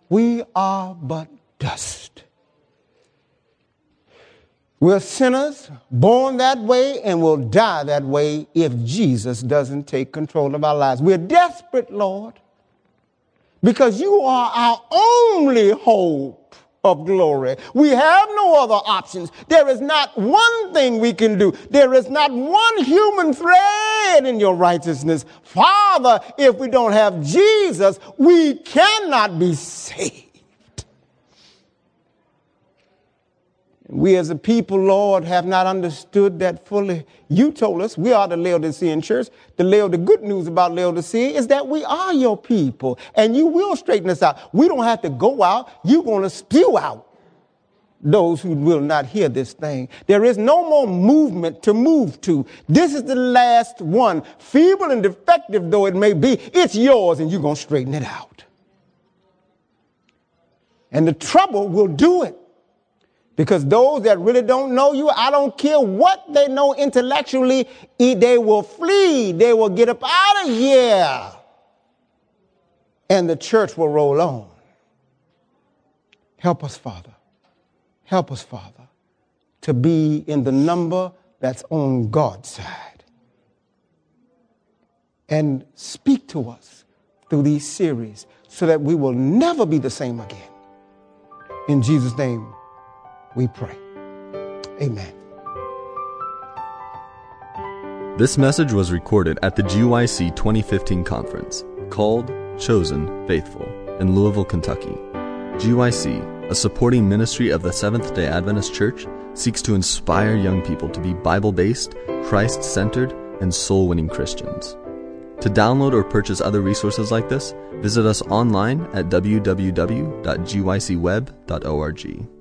we are but dust. We're sinners, born that way, and will die that way if Jesus doesn't take control of our lives. We're desperate, Lord, because you are our only hope of glory. We have no other options. There is not one thing we can do. There is not one human thread in your righteousness. Father, if we don't have Jesus, we cannot be saved. We as a people, Lord, have not understood that fully. You told us we are the Laodicean church. The, Laod- the good news about Laodicea is that we are your people and you will straighten us out. We don't have to go out. You're going to spew out those who will not hear this thing. There is no more movement to move to. This is the last one. Feeble and defective though it may be, it's yours and you're going to straighten it out. And the trouble will do it. Because those that really don't know you, I don't care what they know intellectually, they will flee. They will get up out of here. And the church will roll on. Help us, Father. Help us, Father, to be in the number that's on God's side. And speak to us through these series so that we will never be the same again. In Jesus' name we pray. Amen. This message was recorded at the GYC 2015 conference called Chosen Faithful in Louisville, Kentucky. GYC, a supporting ministry of the Seventh day Adventist Church, seeks to inspire young people to be Bible based, Christ centered, and soul winning Christians. To download or purchase other resources like this, visit us online at www.gycweb.org.